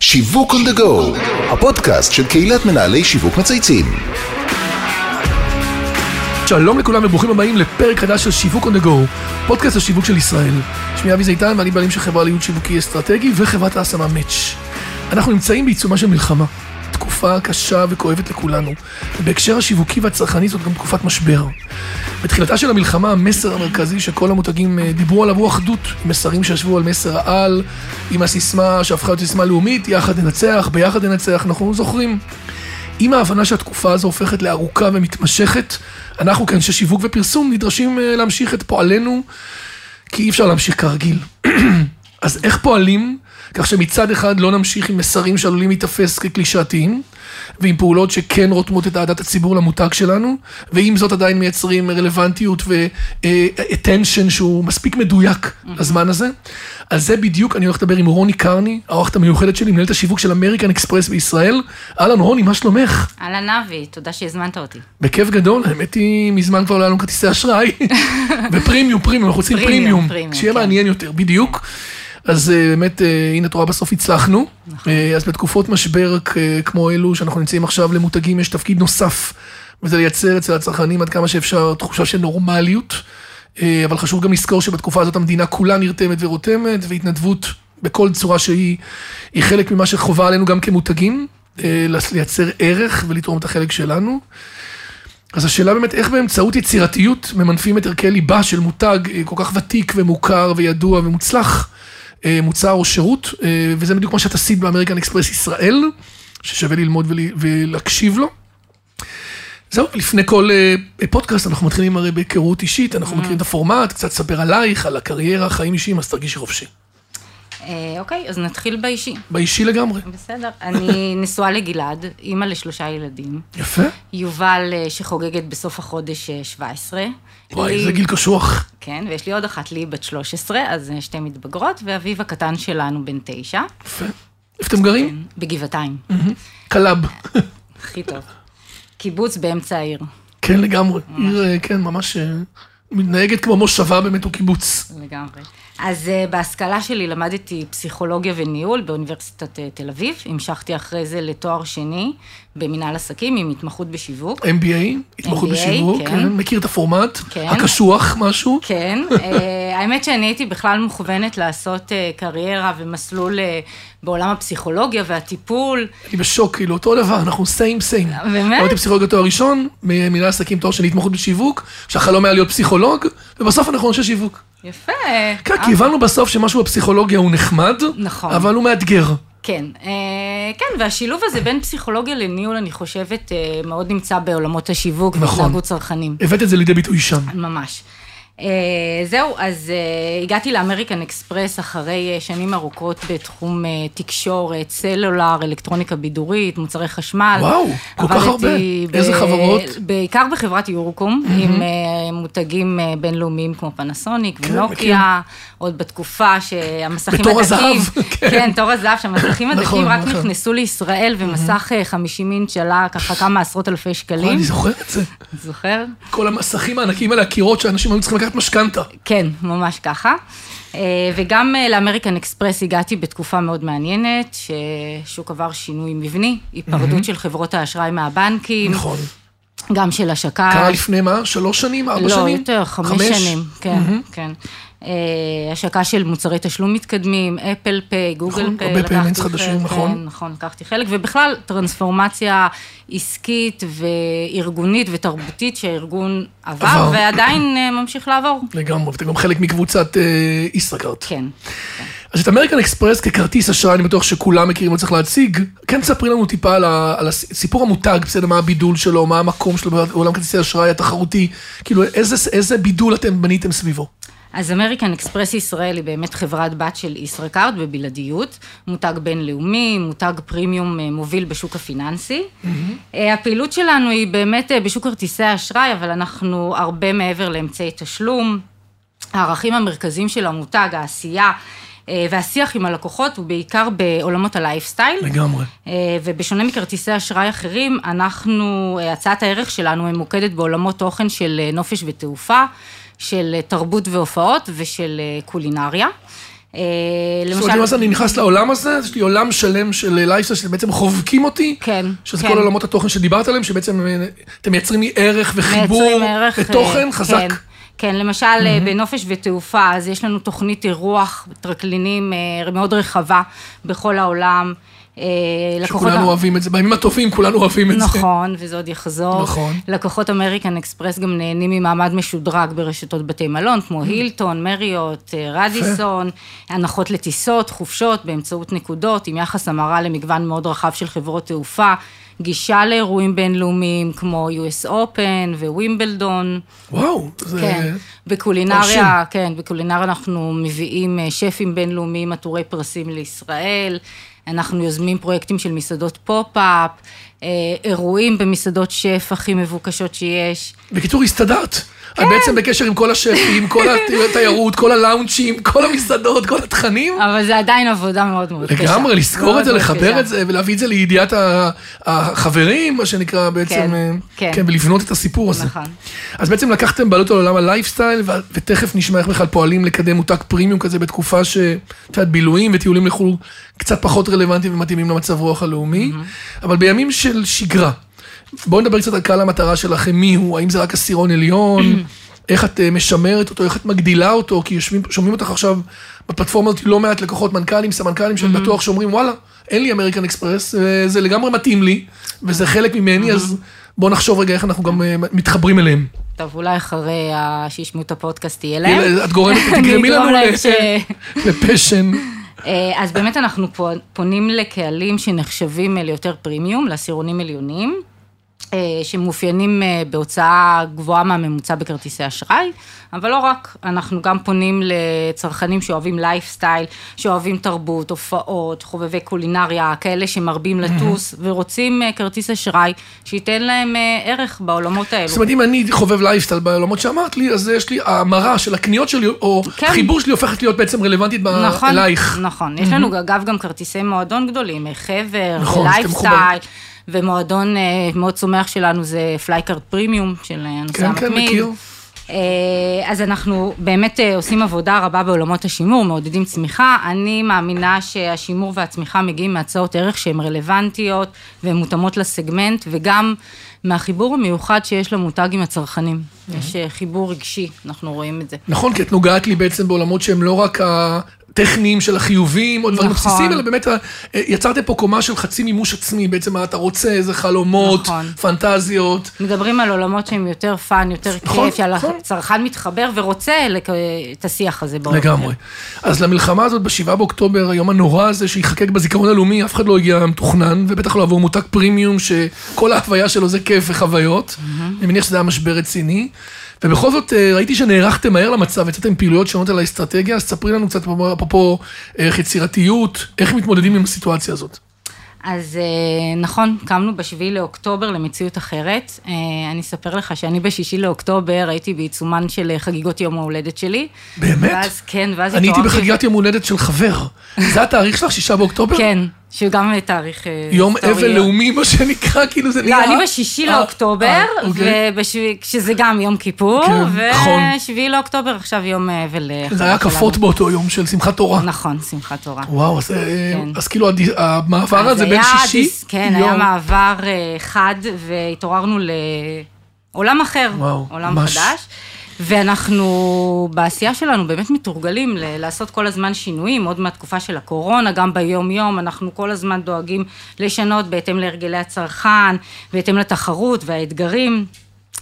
שיווק on the go, הפודקאסט של קהילת מנהלי שיווק מצייצים. שלום לכולם וברוכים הבאים לפרק חדש של שיווק on the go, פודקאסט השיווק של ישראל. שמי אבי זיתן ואני בעלים של חברה לייעוד שיווקי אסטרטגי וחברת ההשמה מאץ'. אנחנו נמצאים בעיצומה של מלחמה. תקופה קשה וכואבת לכולנו. ובהקשר השיווקי והצרכני זאת גם תקופת משבר. בתחילתה של המלחמה המסר המרכזי שכל המותגים אה, דיברו עליו הוא אחדות. מסרים שישבו על מסר העל, עם הסיסמה שהפכה להיות סיסמה לאומית, יחד ננצח, ביחד ננצח, אנחנו זוכרים. עם ההבנה שהתקופה הזו הופכת לארוכה ומתמשכת, אנחנו כאנשי שיווק ופרסום נדרשים אה, להמשיך את פועלנו, כי אי אפשר להמשיך כרגיל. אז איך פועלים כך שמצד אחד לא נמשיך עם מסרים שעלולים להיתפס כקלישאתיים, ועם פעולות שכן רותמות את אהדת הציבור למותג שלנו, ועם זאת עדיין מייצרים רלוונטיות ו-attention שהוא מספיק מדויק לזמן הזה. על זה בדיוק אני הולך לדבר עם רוני קרני, האורחת המיוחדת שלי, מנהלת השיווק של אמריקן אקספרס בישראל. אהלן רוני, מה שלומך? אהלן אבי, תודה שהזמנת אותי. בכיף גדול, האמת היא, מזמן כבר לא היה לנו כרטיסי אשראי. ופרימיום, פרימיום, אנחנו רוצים פרימיום, פרימיום. פרימיום, שיהיה כן. מעניין יותר, בדיוק. אז אה, באמת, אה, הנה, את רואה, בסוף הצלחנו. נכון. אה, אז בתקופות משבר כמו אלו שאנחנו נמצאים עכשיו למותגים, יש תפקיד נוסף, וזה לייצר אצל הצרכנים עד כמה שאפשר תחושה של נורמליות. אבל חשוב גם לזכור שבתקופה הזאת המדינה כולה נרתמת ורותמת, והתנדבות בכל צורה שהיא, היא חלק ממה שחובה עלינו גם כמותגים, לייצר ערך ולתרום את החלק שלנו. אז השאלה באמת, איך באמצעות יצירתיות ממנפים את ערכי ליבה של מותג כל כך ותיק ומוכר וידוע ומוצלח, מוצר או שירות, אה, וזה בדיוק מה שאת עשית באמריקן אקספרס ישראל, ששווה ללמוד ול- ולהקשיב לו. זהו, לפני כל אה, פודקאסט אנחנו מתחילים הרי בהיכרות אישית, אנחנו מכירים את הפורמט, קצת ספר עלייך, על הקריירה, חיים אישיים, אז תרגישי חופשי. אה, אוקיי, אז נתחיל באישי. באישי לגמרי. בסדר. אני נשואה לגלעד, אימא לשלושה ילדים. יפה. יובל, אה, שחוגגת בסוף החודש אה, 17. וואי, איזה גיל קשוח. כן, ויש לי עוד אחת, לי בת 13, אז אה, שתי מתבגרות, ואביו הקטן שלנו בן תשע, יפה. איפה אתם גרים? בגבעתיים. club. הכי טוב. קיבוץ באמצע העיר, כן, לגמרי. עיר, אה, כן, ממש אה, מתנהגת כמו מושבה באמת או קיבוץ. לגמרי. אז אה, בהשכלה שלי למדתי פסיכולוגיה וניהול באוניברסיטת אה, תל אביב. המשכתי אחרי זה לתואר שני במנהל עסקים עם התמחות בשיווק. MBA, התמחות MBA, בשיווק, כן. כן, מכיר את הפורמט, כן. הקשוח משהו. כן, אה, האמת שאני הייתי בכלל מכוונת לעשות אה, קריירה ומסלול אה, בעולם הפסיכולוגיה והטיפול. אני בשוק, כאילו, אותו דבר, אנחנו סיים סיים. באמת? למדתי פסיכולוגיה תואר ראשון, מנהל עסקים תואר שני התמחות בשיווק, שהחלום היה להיות פסיכולוג, ובסוף אנחנו אנשי שיווק. יפה. כן, אה, כי הבנו בסוף שמשהו בפסיכולוגיה הוא נחמד, נכון. אבל הוא מאתגר. כן, אה, כן, והשילוב הזה בין פסיכולוגיה לניהול, אני חושבת, אה, מאוד נמצא בעולמות השיווק נכון. והתנהגות צרכנים. הבאת את זה לידי ביטוי שם. ממש. Uh, זהו, אז uh, הגעתי לאמריקן אקספרס אחרי uh, שנים ארוכות בתחום תקשורת, סלולר, אלקטרוניקה בידורית, מוצרי חשמל. וואו, כל כך הרבה. איזה חברות? בעיקר בחברת יורוקום, עם מותגים בינלאומיים כמו פנסוניק כן, ונוקיה, עוד בתקופה שהמסכים בתור הדקים, הזהב, כן. כן, תור הזהב, שהמסכים הדקים נכון, רק נכון. נכנסו לישראל, ומסך uh, 50 אינץ' עלה ככה כמה עשרות אלפי שקלים. אני זוכר את זה. זוכר? כל המסכים הענקיים על הקירות שאנשים היו צריכים לקחת משכנתה. כן, ממש ככה. אה, וגם אה, לאמריקן אקספרס הגעתי בתקופה מאוד מעניינת, ששוק עבר שינוי מבני, היפרדות של חברות האשראי מהבנקים, נכון. גם של השקה. קרה לפני מה? שלוש שנים? ארבע לא, שנים? יותר, חמש שנים, כן, כן. אה, השקה של מוצרי תשלום מתקדמים, אפל פיי, גוגל נכון, פיי, הרבה לקחתי payments חדשים, נכון. כן, נכון, לקחתי חלק, ובכלל טרנספורמציה עסקית וארגונית ותרבותית שהארגון עבר, עבר. ועדיין אה, ממשיך לעבור. לגמרי, ואתה גם חלק מקבוצת אה, ישראכרט. כן. אז את אמריקן אקספרס ככרטיס אשראי, אני בטוח שכולם מכירים מה צריך להציג. כן תספרי לנו טיפה על, ה, על הסיפור המותג, בסדר, מה הבידול שלו, מה המקום שלו בעולם כרטיסי אשראי התחרותי, כאילו איזה, איזה בידול אתם בניתם סביבו. אז אמריקן אקספרס ישראל היא באמת חברת בת של ישראכרט בבלעדיות, מותג בינלאומי, מותג פרימיום אה, מוביל בשוק הפיננסי. אה, הפעילות שלנו היא באמת אה, בשוק כרטיסי האשראי, אבל אנחנו הרבה מעבר לאמצעי תשלום. הערכים המרכזיים של המותג, העשייה והשיח עם הלקוחות הוא בעיקר בעולמות הלייפסטייל. לגמרי. ובשונה מכרטיסי אשראי אחרים, אנחנו, הצעת הערך שלנו ממוקדת בעולמות תוכן של נופש ותעופה, של אה, תרבות והופעות ושל אה, קולינריה. אה, זאת אומרת, למעשה אני נכנס לעולם הזה, יש לי עולם שלם של לייפסטייל שבעצם חובקים אותי. כן, שזה כן. כל עולמות התוכן שדיברת עליהם, שבעצם אתם מייצרים לי ערך וחיבור ותוכן אה, חזק. כן, כן, למשל mm-hmm. בנופש ותעופה, אז יש לנו תוכנית אירוח טרקלינים מאוד רחבה בכל העולם. אה, לקוחות שכולנו אוהבים את זה, בימים הטובים כולנו אוהבים את זה. נכון, וזה עוד יחזור. נכון. לקוחות אמריקן אקספרס גם נהנים ממעמד משודרג ברשתות בתי מלון, כמו Mm. הילטון, מריוט, אה, רדיסון, הנחות לטיסות, חופשות באמצעות נקודות, עם יחס המרה למגוון מאוד רחב של חברות תעופה, גישה לאירועים בינלאומיים כמו US Open ווימבלדון. וואו, זה... כן. בקולינריה, כן, בקולינריה אנחנו מביאים אה, שפים בינלאומיים עטורי פרסים לישראל, אנחנו יוזמים פרויקטים של מסעדות pop-up, אירועים במסעדות שף הכי מבוקשות שיש. בקיצור, הסתדרת. כן. את בעצם בקשר עם כל השפים, כל התיירות, כל הלאונצ'ים, כל המסעדות, כל התכנים. אבל זה עדיין עבודה מאוד מאוד קשה. לגמרי, מאוד את זה, לחבר קשה. את זה ולהביא את זה לידיעת החברים, מה שנקרא בעצם, כן, אה, כן. כן, ולבנות את הסיפור הזה. נכון. אז בעצם לקחתם בעלות על עולם הלייפסטייל, ו- ותכף נשמע איך בכלל פועלים לקדם מותג פרימיום כזה בתקופה ש... את יודעת, בילויים וטיולים לחו"ל קצת פחות רלוונטיים ומתאימים למצב רוח הלאומי, אבל בימים של שגרה, בואו נדבר קצת על קהל המטרה שלכם, מי הוא, האם זה רק עשירון עליון, איך את אה, משמרת אותו, איך את מגדילה אותו, כי יושבים, שומעים אותך עכשיו בפלטפורמה הזאת לא מעט לקוחות, מנכ"לים, סמנכ"לים, שאני בטוח שאומרים, וואלה, אין לי אמריקן אקספרס, וזה לגמרי מתאים לי, וזה חלק ממני, אז בואו נחשוב רגע איך אנחנו גם אה, מתחברים אליהם. טוב, אולי אחרי שישמעו את הפודקאסט תהיה להם. את גורמת, תגרמי לנו לפשן. אה, אז באמת אנחנו פונים לקהלים שנחשבים ליותר פרימיום, לעשירונים עליונים, שמאופיינים אה, בהוצאה גבוהה מהממוצע בכרטיסי אשראי, אבל לא רק, אנחנו גם פונים לצרכנים שאוהבים לייפסטייל, שאוהבים תרבות, הופעות, חובבי קולינריה, כאלה שמרבים לטוס, ורוצים אה, כרטיס אשראי שייתן להם אה, ערך בעולמות האלו. זאת אומרת, אם אני חובב לייפסטייל בעולמות שאמרת לי, אז יש לי, ההמרה של הקניות שלי, או כן. חיבור שלי הופכת להיות בעצם רלוונטית ב- נכון, אלייך. נכון. יש לנו אגב גם כרטיסי מועדון גדולים, אה, חבר, נכון, שאתם ולייפסטייל, ומועדון אה, מאוד צומח שלנו זה פלייקארד פרימיום של אה, הנוסע כן, כן, המתמיד. מכיר. אה, אז אנחנו באמת עושים עבודה רבה בעולמות השימור, מעודדים צמיחה. אני מאמינה שהשימור והצמיחה מגיעים מהצעות ערך שהן רלוונטיות והן מותאמות לסגמנט, וגם מהחיבור המיוחד שיש למותג עם הצרכנים. יש חיבור רגשי, אנחנו רואים את זה. נכון, כי את נוגעת לי בעצם בעולמות שהם לא רק הטכניים של החיובים, או דברים נכון. בסיסיים, אלא באמת ה- יצרתם פה קומה של חצי מימוש עצמי, בעצם מה אתה רוצה, איזה חלומות, נכון. פנטזיות. מדברים על עולמות שהם יותר fun, יותר נכון, כיף, נכון. שהצרכן מתחבר ורוצה לק- את השיח הזה. לגמרי. אז למלחמה הזאת בשבעה באוקטובר, היום הנורא הזה שיחקק בזיכרון הלאומי, אף אחד לא הגיע מתוכנן, ובטח לא עבור מותג פרימיום, שכל ההוויה שלו זה כיף וחוויות. אני מניח שזה היה משבר רציני. ובכל זאת, אה, ראיתי שנערכתם מהר למצב, יצאתם פעילויות שונות על האסטרטגיה, אז ספרי לנו קצת, אפרופו איך יצירתיות, איך מתמודדים עם הסיטואציה הזאת. אז אה, נכון, קמנו בשביעי לאוקטובר למציאות אחרת. אה, אני אספר לך שאני בשישי לאוקטובר הייתי בעיצומן של אה, חגיגות יום ההולדת שלי. באמת? ואז, כן, ואז אני הייתי התעוררתי- בחגיגת יום הולדת של חבר. זה התאריך שלך, שישה באוקטובר? כן, שהוא גם תאריך אה, יום היסטורי. אבל לאומי, מה שנקרא, כאילו זה נראה... לא, אני בשישי אה, לאוקטובר, אה, אוקיי. שזה גם יום כיפור, כן, נכון. ושביעי לאוקטובר עכשיו יום אבל... זה היה. כפות באותו יום של שמחת תורה. נכון, שמחת תורה. וואו, אז, כן. כאילו המעבר הזה בין שישי, כן, יום, היה מעבר חד, והתעוררנו לעולם אחר, עולם. חדש. ואנחנו בעשייה שלנו באמת מתורגלים ל- לעשות כל הזמן שינויים, עוד מהתקופה של הקורונה, גם ביום-יום, אנחנו כל הזמן דואגים לשנות בהתאם להרגלי הצרכן, בהתאם לתחרות והאתגרים.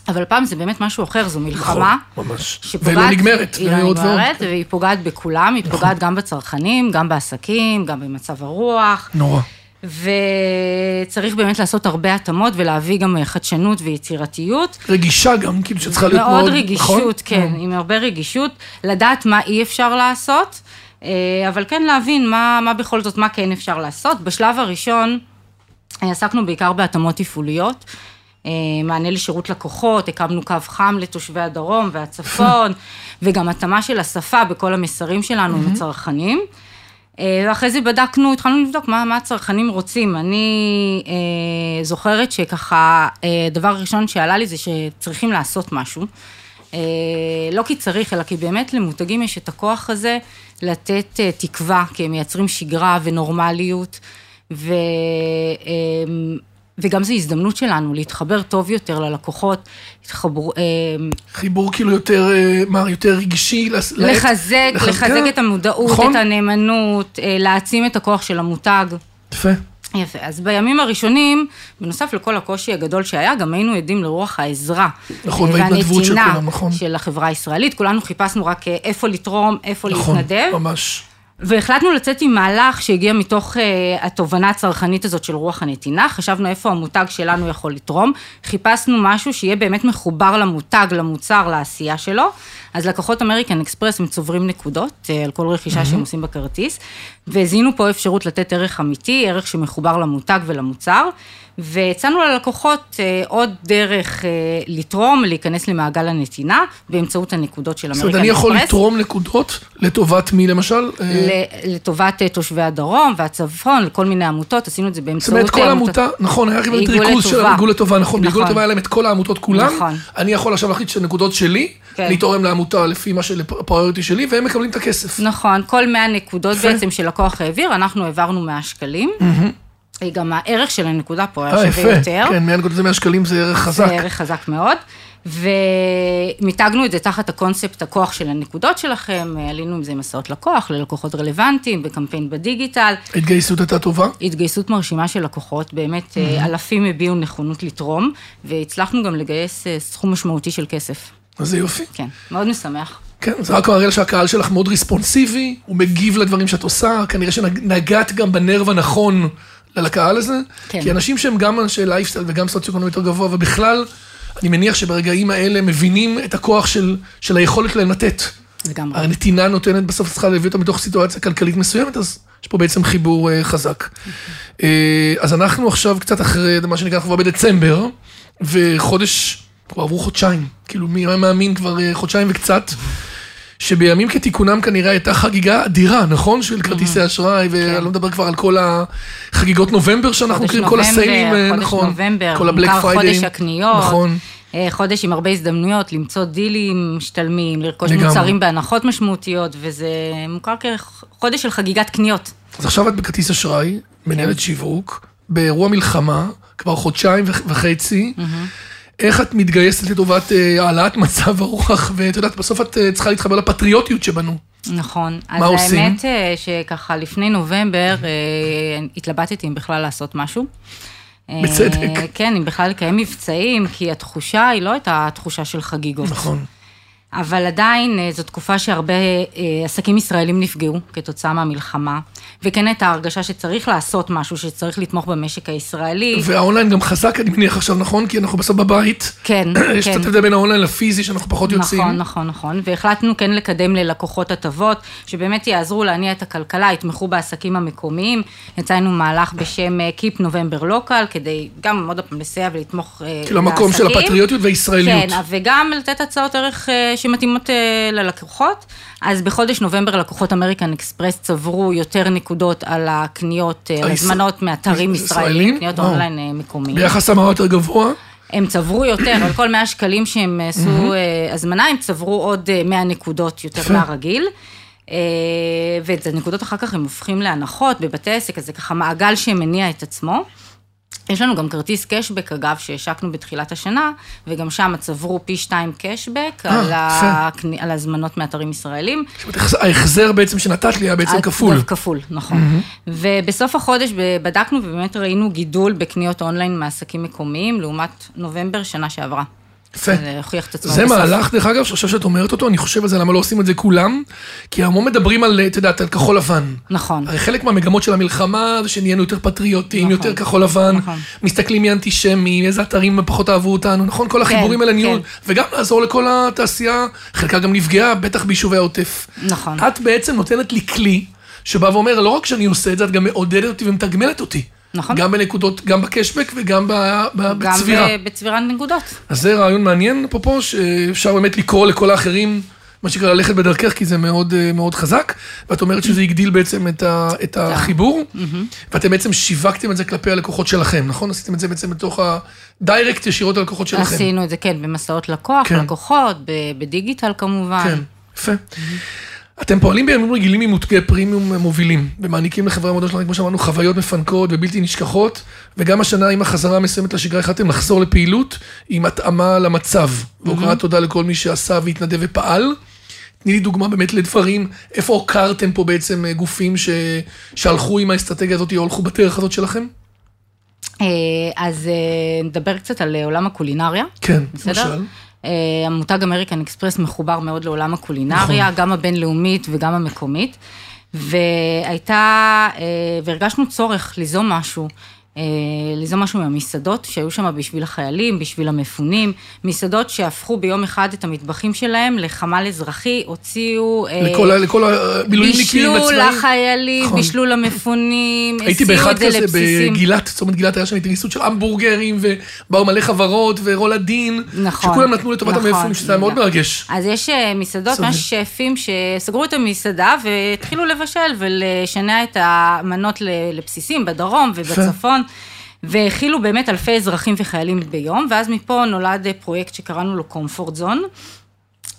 אבל פעם זה באמת משהו אחר, זו מלחמה. נכון, ממש. שפוגעת, ולא נגמרת, היא לא ועוד ועוד. נגמרת, והיא פוגעת בכולם, היא פוגעת גם בצרכנים, גם בעסקים, גם במצב הרוח. נורא. וצריך באמת לעשות הרבה התאמות ולהביא גם חדשנות ויצירתיות. רגישה גם, כאילו שצריכה להיות מאוד... מאוד רגישות, נכון? כן, עם הרבה רגישות, לדעת מה אי אפשר לעשות, אה, אבל כן להבין מה, מה בכל זאת, מה כן אפשר לעשות. בשלב הראשון אה, עסקנו בעיקר בהתאמות תפעוליות. אה, מענה לשירות לקוחות, הקמנו קו חם לתושבי הדרום והצפון, וגם התאמה של השפה בכל המסרים שלנו עם הצרכנים. אה, ואחרי זה בדקנו, התחלנו לבדוק מה, מה הצרכנים רוצים. אני אה, זוכרת שככה, אה, הדבר הראשון שעלה לי זה שצריכים לעשות משהו. אה, לא כי צריך, אלא כי באמת למותגים יש את הכוח הזה לתת אה, תקווה, כי הם מייצרים שגרה ונורמליות, ו... אמ, וגם זו הזדמנות שלנו להתחבר טוב יותר ללקוחות, להתחבר, אמ, חיבור כאילו יותר, אה, מה, יותר רגשי? לחזק, לחזק- לחזק את המודעות, נכון. את הנאמנות, אה, להעצים את הכוח של המותג. יפה. יפה, אז בימים הראשונים, בנוסף לכל הקושי הגדול שהיה, גם היינו עדים לרוח העזרה. נכון, אה, וההתנדבות של כולם, נכון. של החברה הישראלית, כולנו חיפשנו רק אה, איפה לתרום, איפה נכון, להתנדב. ממש. והחלטנו לצאת עם מהלך שהגיע מתוך אה, התובנה הצרכנית הזאת של רוח הנתינה, חשבנו איפה המותג שלנו יכול לתרום, חיפשנו משהו שיהיה באמת מחובר למותג, למוצר, לעשייה שלו, אז לקוחות אמריקן אקספרס הם צוברים נקודות אה, על כל רכישה שהם עושים בכרטיס, וזיהינו פה אפשרות לתת ערך אמיתי, ערך שמחובר למותג ולמוצר, והצענו ללקוחות אה, עוד דרך אה, לתרום, להיכנס למעגל הנתינה, באמצעות הנקודות של זאת אמריקן אומרת, אקספרס. אני יכול לתרום נקודות לטובת מי למשל? אה, לטובת אה, תושבי הדרום והצפון, לכל מיני עמותות, עשינו את זה זאת באמצעות... אומרת, כל אה, עמותה, נכון, היה עיגול ריכוז של. עיגול לטובה, נכון, בעיגול נכון. לטובה היה להם את כל העמותות כולם, נכון. אני יכול עכשיו להחליט שהנקודות שלי, כן. אני תורם לעמותה לפי מה שלפריוריטי שלי, והם מקבלים את הכסף. נכון, כל 100 נקודות יפה. בעצם שלקוח העביר, אנחנו העברנו 100 שקלים. גם הערך של הנקודה פה היה אה, שווה יפה, יותר. כן, 100 נקודות זה 100 שקלים זה ערך חזק. זה ערך חזק מאוד. ומיתגנו את זה תחת הקונספט הכוח של הנקודות שלכם, עלינו עם זה מסעות לקוח, ללקוחות רלוונטיים, בקמפיין בדיגיטל. ההתגייסות הייתה טובה. התגייסות מרשימה של לקוחות, באמת אה, אלפים הביעו נכונות לתרום, והצלחנו גם לגייס אה, סכום משמעותי של כסף. אז זה יופי. כן, מאוד משמח. כן, זה רק מראה שהקהל שלך מאוד ריספונסיבי, הוא מגיב לדברים שאת עושה, כנראה שנגעת גם בנרב הנכון לקהל הזה. כן. כי אנשים שהם גם אנשי לייפסטייל וגם סוציו-אקונומי יותר גבוה, ובכלל, אני מניח שברגעים האלה מבינים את הכוח של, של היכולת שלהם לתת. לגמרי. הנתינה נותנת בסוף צריכה להביא אותה מתוך סיטואציה כלכלית מסוימת, אז יש פה בעצם חיבור אה, חזק. אה, אז אנחנו עכשיו קצת אחרי, מה שנקרא, אנחנו כבר בדצמבר, וחודש, כבר עברו חודשיים, כאילו מי היה מאמין כבר אה, חודשיים וקצת, שבימים כתיקונם כנראה הייתה חגיגה אדירה, נכון? של כרטיסי אשראי, ואני לא מדבר כבר על כל החגיגות נובמבר שאנחנו מכירים, כל הסיילים, אה, נכון. נובמבר, כל ה Black Friday. חודש הקניות. נכון. אה, חודש עם הרבה הזדמנויות, למצוא דילים משתלמים, לרכוש לגמרי. מוצרים בהנחות משמעותיות, וזה מוכר כחודש של חגיגת קניות. אז עכשיו את בכרטיס אשראי, מנהלת שיווק, באירוע מלחמה, כבר חודשיים וח- וחצי. איך את מתגייסת לטובת אה, העלאת מצב הרוח, ואת יודעת, בסוף את אה, צריכה להתחבר לפטריוטיות שבנו. נכון. מה אז עושים? האמת אה, שככה לפני נובמבר התלבטתי אם בכלל לעשות משהו. בצדק. כן, אם בכלל לקיים מבצעים, כי התחושה היא לא הייתה תחושה של חגיגות. נכון. אבל עדיין זו תקופה שהרבה עסקים ישראלים נפגעו כתוצאה מהמלחמה, וכן הייתה הרגשה שצריך לעשות משהו, שצריך לתמוך במשק הישראלי. והאונליין גם חזק, אני מניח עכשיו, נכון? כי אנחנו בסוף בבית. כן, יש כן. קצת הבדל בין האונליין לפיזי, שאנחנו פחות יוצאים. נכון, נכון, נכון, והחלטנו כן לקדם ללקוחות הטבות, שבאמת יעזרו להניע את הכלכלה, יתמכו בעסקים המקומיים. יצאנו מהלך בשם אה, Keep November Local, כדי גם עוד פעם לסייע ולתמוך אה, כאילו המקום של לעסקים. הפטריוטיות והישראליות. כן, וגם לתת הצעות ערך אה, שמתאימות ללקוחות. אז בחודש נובמבר לקוחות אמריקן אקספרס צברו יותר נקודות על הקניות, אה, על הישראל- הזמנות מאתרים ישראלים? קניות. אונליין אה, מקומיים. ביחס המרה יותר גבוה. הם צברו יותר, על כל 100 שקלים שהם עשו אה, הזמנה, הם צברו עוד אה, 100 נקודות יותר. מהרגיל. אה, ואת הנקודות אחר כך הם הופכים להנחות בבתי עסק, אז זה ככה מעגל שמניע את עצמו. יש לנו גם כרטיס קשבק, אגב, שהשקנו בתחילת השנה, וגם שם צברו פי שתיים קשבק אה, על. הקני- על הזמנות מאתרים ישראלים. ההחזר בעצם שנתת לי היה בעצם כפול. כפול, נכון. ובסוף החודש בדקנו ובאמת ראינו גידול בקניות אונליין מעסקים מקומיים, לעומת נובמבר שנה שעברה. יפה. זה הוכיח את עצמו זה בסוף. מהלך, דרך אגב, שעכשיו שאת אומרת אותו, אני חושב על זה, למה לא עושים את זה כולם? כי המון מדברים על, את יודעת, על כחול לבן. נכון. הרי חלק מהמגמות של המלחמה זה שנהיינו יותר פטריוטים, נכון. יותר כחול לבן, נכון. מסתכלים מי אנטישמי, איזה אתרים פחות אהבו אותנו, נכון? כל החיבורים האלה נהיו, כן. וגם לעזור לכל התעשייה, חלקה גם נפגעה, בטח ביישובי העוטף. נכון. את בעצם נותנת לי כלי, שבא ואומר, לא רק שאני עושה את זה, את גם מעודדת אותי ומתגמלת אותי. נכון. גם בנקודות, גם בקשבק וגם ב- ב- גם בצבירה. ב- בצבירת נקודות. אז זה רעיון מעניין, אפרופו, שאפשר באמת לקרוא לכל האחרים, מה שנקרא, ללכת בדרכך, כי זה מאוד, אה, מאוד חזק. ואת אומרת שזה הגדיל בעצם את, ה, את החיבור, ואתם בעצם שיווקתם את זה כלפי הלקוחות שלכם, נכון? עשיתם את זה בעצם בתוך הדיירקט ישירות ללקוחות שלכם. עשינו את זה, כן, במסעות לקוח, כן. לקוחות, בדיגיטל כמובן. כן, יפה. אתם פועלים בימים רגילים עם מותגי פרימיום מובילים, ומעניקים לחברי המודל שלנו, כמו שאמרנו, חוויות מפנקות ובלתי נשכחות, וגם השנה עם החזרה המסוימת לשגרה החלטתם לחזור לפעילות עם התאמה למצב. והוקרת תודה לכל מי שעשה והתנדב ופעל. תני לי דוגמה באמת לדברים, איפה הוקרתם פה בעצם אה, גופים ש... שהלכו עם האסטרטגיה הזאת או הלכו בדרך הזאת שלכם? אה, אז אה, נדבר קצת על עולם הקולינריה. כן, בסדר? למשל. אה, המותג אמריקן אקספרס מחובר מאוד לעולם הקולינריה, נכון. גם הבינלאומית וגם המקומית. והייתה, אה, והרגשנו צורך ליזום משהו. אה, ליזום משהו מהמסעדות שהיו שם בשביל החיילים, בשביל המפונים, מסעדות שהפכו ביום אחד את המטבחים שלהם לחמ"ל אזרחי, הוציאו... אה, לכל ה- לכל המילואימניקים בישלו הצבאיים. לחיילים, נכון. בישלו למפונים, הייתי הסיעו באחד את זה כזה לבסיסים. בגילת, צומת גילת היה שם התגייסות של המבורגרים, ובאו מלא חברות, ורולדין, נכון. שכולם נתנו לטובת נכון, המאפונים, שזה היה מאוד נכון. מרגש. אז יש אה, מסעדות. ממש שפים שסגרו את המסעדה והתחילו לבשל ולשנע את המנות לבסיסים בדרום ובצפון. והאכילו באמת אלפי אזרחים וחיילים ביום, ואז מפה נולד אה, פרויקט שקראנו לו קומפורט זון.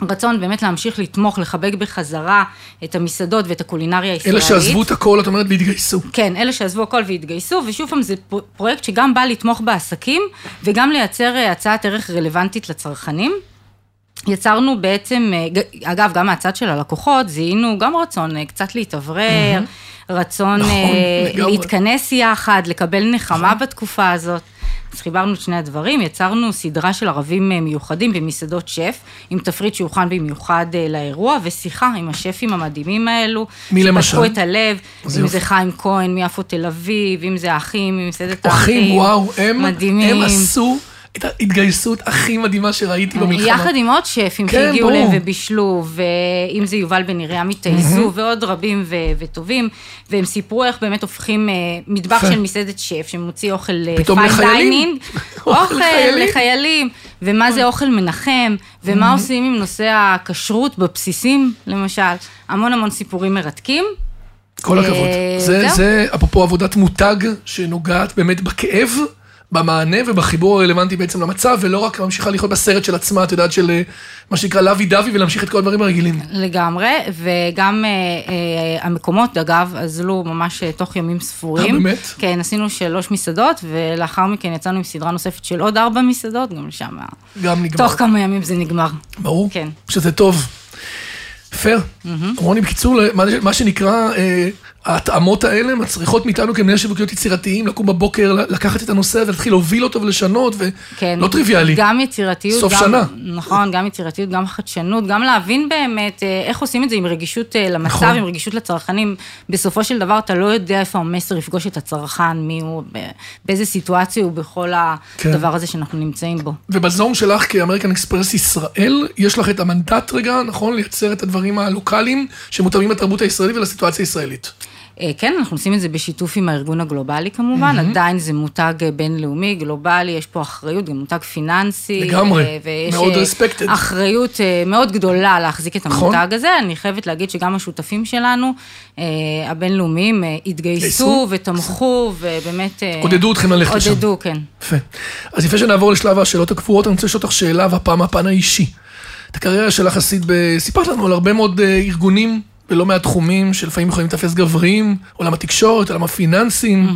רצון באמת להמשיך לתמוך, לחבק בחזרה את המסעדות ואת הקולינריה הישראלית. אלה שעזבו את הכל, את אומרת, והתגייסו. כן, אלה שעזבו הכל והתגייסו, ושוב פעם זה פרויקט שגם בא לתמוך בעסקים, וגם לייצר אה, הצעת ערך רלוונטית לצרכנים. יצרנו בעצם, אה, אגב, גם מהצד של הלקוחות, זיהינו גם רצון קצת להתאוורר, רצון נכון, אה. נכון. להתכנס יחד, לקבל נחמה בתקופה הזאת. אז חיברנו את שני הדברים, יצרנו סדרה של ערבים אה, מיוחדים במסעדות שף, עם תפריט שהוכן במיוחד אה, לאירוע, ושיחה עם השפים המדהימים האלו. מי למשל? שפתחו את הלב, אז אם יופי. זה חיים כהן מיפו תל אביב, אם זה האחים ממסעדת האחים. אחים, וואו, הם, מדהימים. הם עשו את ההתגייסות הכי מדהימה שראיתי במלחמה. יחד עם עוד שפים כן, שהגיעו. להם ובישלו, ואם זה יובל בן עיריה מתייזו, ועוד רבים ו- וטובים, והם סיפרו איך באמת הופכים אה, מטבח. של מסעדת שף, שמוציא אוכל פתאום fine לחיילים? dining, אוכל לחיילים? ומה זה אוכל מנחם, ומה עושים עם נושא הכשרות בבסיסים, למשל, המון המון סיפורים מרתקים. כל הכבוד. אה, זה. זה, אפרופו עבודת מותג, שנוגעת באמת בכאב, במענה ובחיבור הרלוונטי בעצם למצב, ולא רק ממשיכה לחיות בסרט של עצמה, את יודעת, של אה, מה שנקרא לוי דווי, ולהמשיך את כל הדברים הרגילים. לגמרי, וגם אה, אה, המקומות, אגב, אזלו ממש אה, תוך ימים ספורים. אה, באמת? כן, עשינו שלוש מסעדות, ולאחר מכן יצאנו עם סדרה נוספת של עוד ארבע מסעדות, גם שם, גם נגמר. תוך כמה ימים זה נגמר. ברור. כן. שזה טוב. פייר. רוני, בקיצור, מה- מה שנקרא, אה, ההתאמות האלה מצריכות מאיתנו כמנהל שיווקיות יצירתיים, לקום בבוקר, לקחת את הנושא ולהתחיל להוביל אותו ולשנות, כן. ולא טריוויאלי. גם יצירתיות. סוף גם, שנה. נכון, גם יצירתיות, גם חדשנות, גם להבין באמת אה, איך עושים את זה עם רגישות אה, למצב, נכון. עם רגישות לצרכנים. בסופו של דבר, אתה לא יודע איפה המסר יפגוש את הצרכן, מי הוא, באיזה סיטואציה הוא בכל כן. הדבר הזה שאנחנו נמצאים בו. ובזום שלך כאמריקן אקספרס ישראל, יש לך את המנדט רגע, נכון? לייצר את הדברים הלוקאליים שמותאמים לתרבות הישראלית ולסיטואציה הישראלית. אה, כן, אנחנו עושים את זה בשיתוף עם הארגון הגלובלי כמובן, עדיין זה מותג אה, בינלאומי, גלובלי, יש פה אחריות, גם מותג פיננסי. לגמרי, אה, ויש מאוד אה, respected. אחריות מאוד גדולה להחזיק את נכון. המותג הזה. אני חייבת להגיד שגם השותפים שלנו, הבינלאומיים, התגייסו? ותמכו, ובאמת... עודדו אתכם ללכת לשם. עודדו, כן. יפה. אז לפני שנעבור לשלב השאלות הקבועות, אני רוצה לשאול אותך שאלה, והפעם הפן האישי. את הקריירה שלך עשית. סיפרת לנו על הרבה מאוד ארגונים בלא מעט תחומים, שלפעמים יכולים לתפס גבריים, עולם התקשורת, עולם הפיננסים.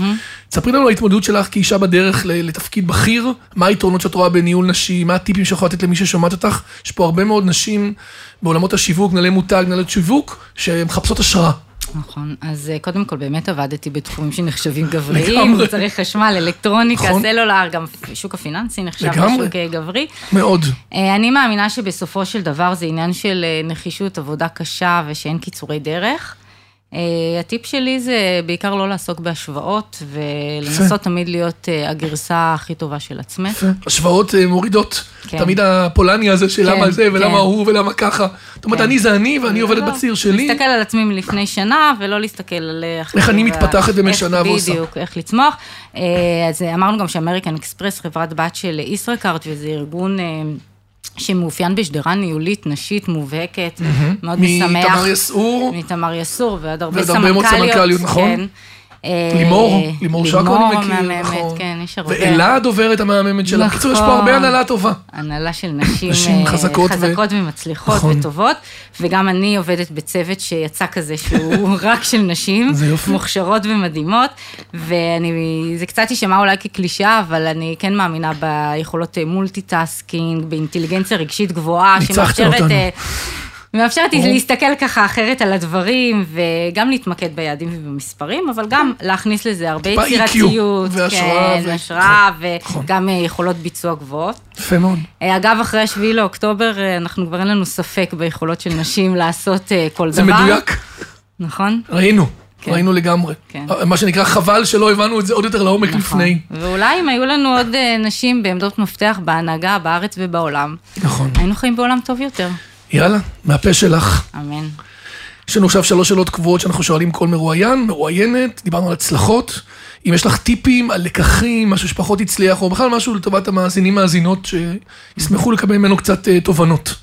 תספרי לנו על ההתמודדות שלך כאישה בדרך לתפקיד בכיר, מה היתרונות שאת רואה בניהול נשי, מה הטיפים שיכולה לתת למי ששומעת אותך. יש פה הרבה מאוד נשים בעולמות השיווק, מנהלי מותג, מנהלות שיווק, שמחפשות השראה. נכון, אז אה, קודם כל באמת עבדתי בתחומים שנחשבים גבריים. מוצרי חשמל, אלקטרוניקה, נכון. סלולר, גם שוק הפיננסי נחשב. לשוק אה, גברי. מאוד. אה, אני מאמינה שבסופו של דבר זה עניין של נחישות, עבודה קשה ושאין קיצורי דרך. אה, הטיפ שלי זה בעיקר לא לעסוק בהשוואות ולנסות תמיד להיות אה, הגרסה הכי טובה של עצמך. השוואות אה, מורידות. כן. תמיד הפולני הזה של כן, למה זה ולמה כן. הוא ולמה ככה. זאת אומרת, כן. אני זה אני ואני עובדת לא, בציר שלי. להסתכל על עצמי מלפני שנה, ולא להסתכל על איך... אני מתפתחת ומשנה ועושה. בדיוק, איך לצמוח. אז אמרנו גם שאמריקן אקספרס, חברת בת של ישראכרט, וזה ארגון... שמאופיין בשדרה ניהולית נשית מובהקת, מאוד משמח. מתמר יסעור. מתמר יסעור ועוד הרבה ועוד הרבה מאוד סמנכ"ליות. סמנכ"ליות, נכון. כן. אה, לימור, לימור שקו אני מכיר, נכון. כן, יש הרבה. ואלעד עוברת המהממת שלה. נכון. בקיצור, יש פה הרבה הנהלה טובה. הנהלה של נשים, נשים אה, חזקות ו- חזקות ומצליחות נכון. וטובות, וגם אני עובדת בצוות שיצא כזה שהוא רק של נשים. מוכשרות ומדהימות, וזה קצת יישמע אולי כקלישאה, אבל אני כן מאמינה ביכולות אה, multitasking, באינטליגנציה רגשית גבוהה, ניצחתם אותנו. אה, מאפשרת לי ברור. להסתכל ככה אחרת על הדברים, וגם להתמקד ביעדים ובמספרים, אבל גם להכניס לזה הרבה יצירתיות. והשראה כן, השראה, נכון. וגם אה, יכולות ביצוע גבוהות. יפה מאוד. אה, אגב, אחרי 7 לאוקטובר, אה, אנחנו כבר אין לנו ספק ביכולות של נשים לעשות כל זה דבר. מדויק. נכון? ראינו. כן. ראינו לגמרי. כן. מה שנקרא, חבל שלא הבנו את זה עוד יותר לעומק נכון. לפני. ואולי אם היו לנו עוד נשים בעמדות מפתח בהנהגה בארץ ובעולם, נכון. היינו חיים בעולם טוב יותר. יאללה, מהפה שלך. אמן. יש לנו עכשיו שלוש שאלות קבועות שאנחנו שואלים כל מרואיין, מרואיינת, דיברנו על הצלחות. אם יש לך טיפים על לקחים, משהו שפחות הצליח, או בכלל משהו לטובת המאזינים מאזינות, שישמחו לקבל ממנו קצת אה, תובנות.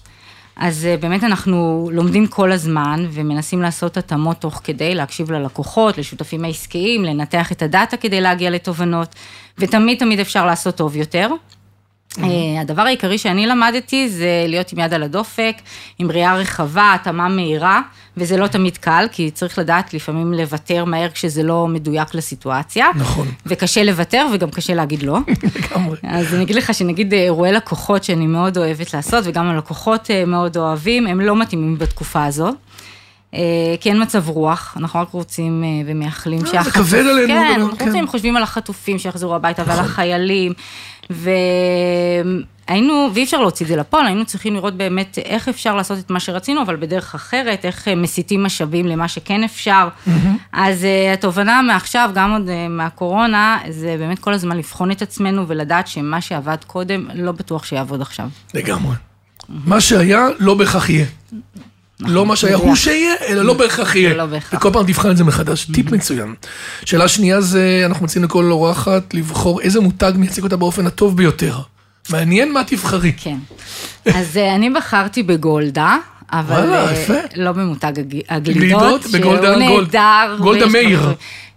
אז אה, באמת אנחנו לומדים כל הזמן ומנסים לעשות התאמות תוך כדי, להקשיב ללקוחות, לשותפים העסקיים, לנתח את הדאטה כדי להגיע לתובנות, ותמיד תמיד אפשר לעשות טוב יותר. אה, הדבר העיקרי שאני למדתי זה להיות עם יד על הדופק, עם ראייה רחבה, התאמה מהירה, וזה לא תמיד קל, כי צריך לדעת לפעמים לוותר מהר כשזה לא מדויק לסיטואציה. נכון. וקשה לוותר וגם קשה להגיד לא. לגמרי. אז אני אגיד לך שנגיד אה, אירועי לקוחות שאני מאוד אוהבת לעשות, וגם הלקוחות אה, מאוד אוהבים, הם לא מתאימים בתקופה הזו. אה, כי אין מצב רוח, אנחנו רק רוצים ומייחלים עלינו, כן, אנחנו כן. רוצים, חושבים על החטופים שיחזרו הביתה ועל נכון. החיילים, והיינו, ואי אפשר להוציא את זה לפועל, היינו צריכים לראות באמת איך אפשר לעשות את מה שרצינו, אבל בדרך אחרת, איך אה, מסיטים משאבים למה שכן אפשר. אז אה, התובנה מעכשיו, גם עוד אה, מהקורונה, זה באמת כל הזמן לבחון את עצמנו ולדעת שמה שעבד קודם, לא בטוח שיעבוד עכשיו. לגמרי. מה שהיה, לא בהכרח יהיה. לא מה שהיה הוא. שיהיה, אלא לא בהכרח יהיה. לא. וכל פעם תבחן את זה מחדש. טיפ מצוין. שאלה שנייה זה, אנחנו מציעים לכל אורחת לבחור איזה מותג מייצג אותה באופן הטוב ביותר. מעניין מה תבחרי. כן. אז אה, אני בחרתי בגולדה. אבל אה. לא במותג הג- גלידות? הגלידות, שהוא נהדר. גולדה מאיר.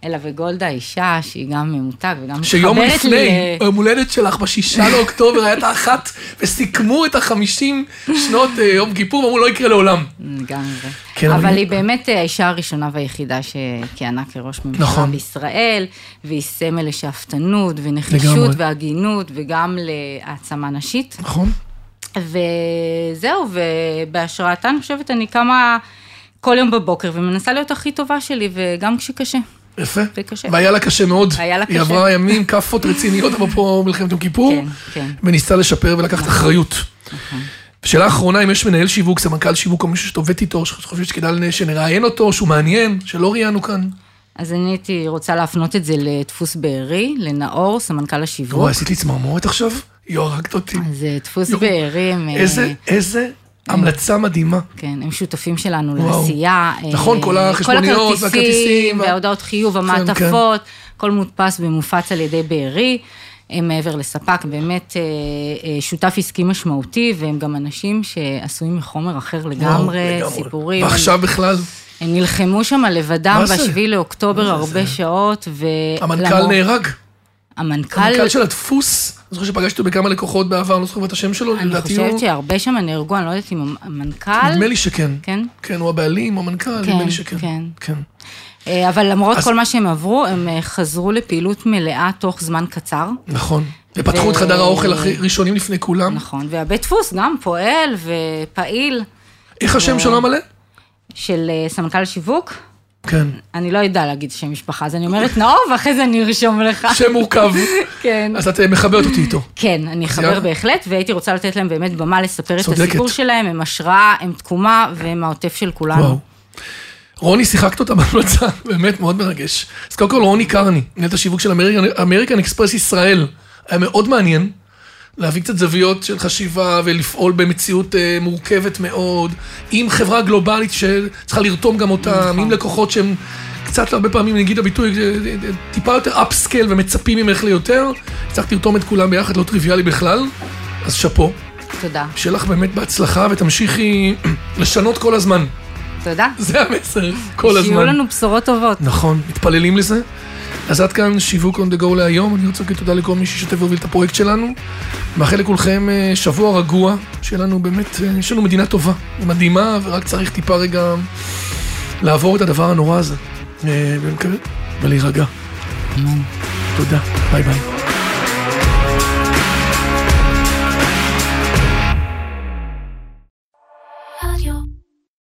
אלא בגולדה אישה, שהיא גם ממותג וגם שיום מתחברת לי לפני, ל- היום הולדת שלך, בשישה לאוקטובר, הייתה אחת, וסיכמו את החמישים שנות אה, יום כיפור, ואמרו, לא יקרה לעולם. לגמרי. כן, אבל היא באמת אה, האישה הראשונה והיחידה שכיהנה כראש ממשלה נכון. בישראל, והיא סמל לשאפתנות ונחישות. והגינות, וגם להעצמה נשית. נכון? וזהו, ובהשראתה אני חושבת, אני קמה כל יום בבוקר ומנסה להיות הכי טובה שלי, וגם כשקשה. יפה. זה קשה. והיה לה קשה מאוד. היה לה היא קשה. עברה ימים, כאפות רציניות, אפרופו מלחמת יום כיפור. כן, כן. וניסתה לשפר ולקחת אחריות. שאלה אחרונה, אם יש מנהל שיווק, סמנכ"ל שיווק, או מישהו שאת עובדת איתו, שחושבת שכדאי שנראיין אותו, שהוא מעניין, שלא ראיינו כאן. אז אני הייתי רוצה להפנות את זה לדפוס בארי, לנאור, סמנכ"ל השיווק. וואי, עשית לי צמרמורת עכשיו? יואו, הרגת אותי. אז אה, דפוס יואו. בארי הם... אה, איזה, איזה המלצה מדהימה. כן, הם שותפים שלנו. לעשייה. אה, נכון, כל החשבוניות והכרטיסים הכרטיסים וה- וההודעות חיוב, כן, המעטפות, הכל מודפס ומופץ על ידי בארי. הם מעבר לספק, באמת שותף עסקי משמעותי, והם גם אנשים שעשויים מחומר אחר וואו, לגמרי, סיפורים. ועכשיו בכלל, הם נלחמו שם לבדם מה זה? בשביעי לאוקטובר מה זה, הרבה זה? שעות, ו... המנכ"ל נהרג. המנכ"ל, המנכ"ל של הדפוס, אני זוכר שפגשתי אותו בכמה לקוחות בעבר, אני לא זוכר את השם שלו, אני לדעתי הוא... חושבת שהרבה שם נהרגו, אני לא יודעת אם המנכ"ל... נדמה לי שכן. כן? כן, הוא הבעלים, הוא המנכ"ל, נדמה לי שכן. כן. כן. אה, אבל למרות כל מה שהם עברו, הם אה, חזרו לפעילות מלאה תוך זמן קצר. נכון. ופתחו את חדר האוכל ראשונים לפני כולם. נכון, והבית דפוס גם פועל ופעיל איך השם שלו המלא? של אה, סמנכ"ל שיווק. כן. אני לא יודעה להגיד שם משפחה, אז אני אומרת נאור, ואחרי זה אני ארשום לך. שם מורכב. כן. אז את אה, מחברת אותי איתו. כן, אני אחבר. בהחלט, והייתי רוצה לתת להם באמת במה לספר את. הסיפור שלהם, הם השראה, הם תקומה, והם העוטף של כולנו. וואו. רוני, שיחקת אותה בהמלצה, באמת מאוד מרגש. אז קודם כל רוני קרני, מנהלת השיווק של אמריקן אקספרס ישראל. היה מאוד מעניין להביא קצת זוויות של חשיבה ולפעול במציאות אה, מורכבת מאוד, עם חברה גלובלית שצריכה לרתום גם אותם, נכון. עם לקוחות שהם קצת הרבה פעמים, נגיד הביטוי, אה, אה, טיפה יותר אפסקל ומצפים ממך ליותר. הצלחת לרתום את כולם ביחד, לא טריוויאלי בכלל, אז שאפו. תודה. שיהיה לך באמת בהצלחה ותמשיכי לשנות כל הזמן. תודה. זה המסר, כל הזמן. שיהיו לנו בשורות טובות. נכון, מתפללים לזה. אז עד כאן שיווק on the go להיום, אני רוצה להגיד תודה לכל מי שישתף והוביל את הפרויקט שלנו. מאחל לכולכם אה, שבוע רגוע, שיהיה לנו באמת, אה, יש לנו מדינה טובה, מדהימה, ורק צריך טיפה רגע לעבור את הדבר הנורא הזה. אה, ומקווה, ולהירגע. תודה, ביי ביי.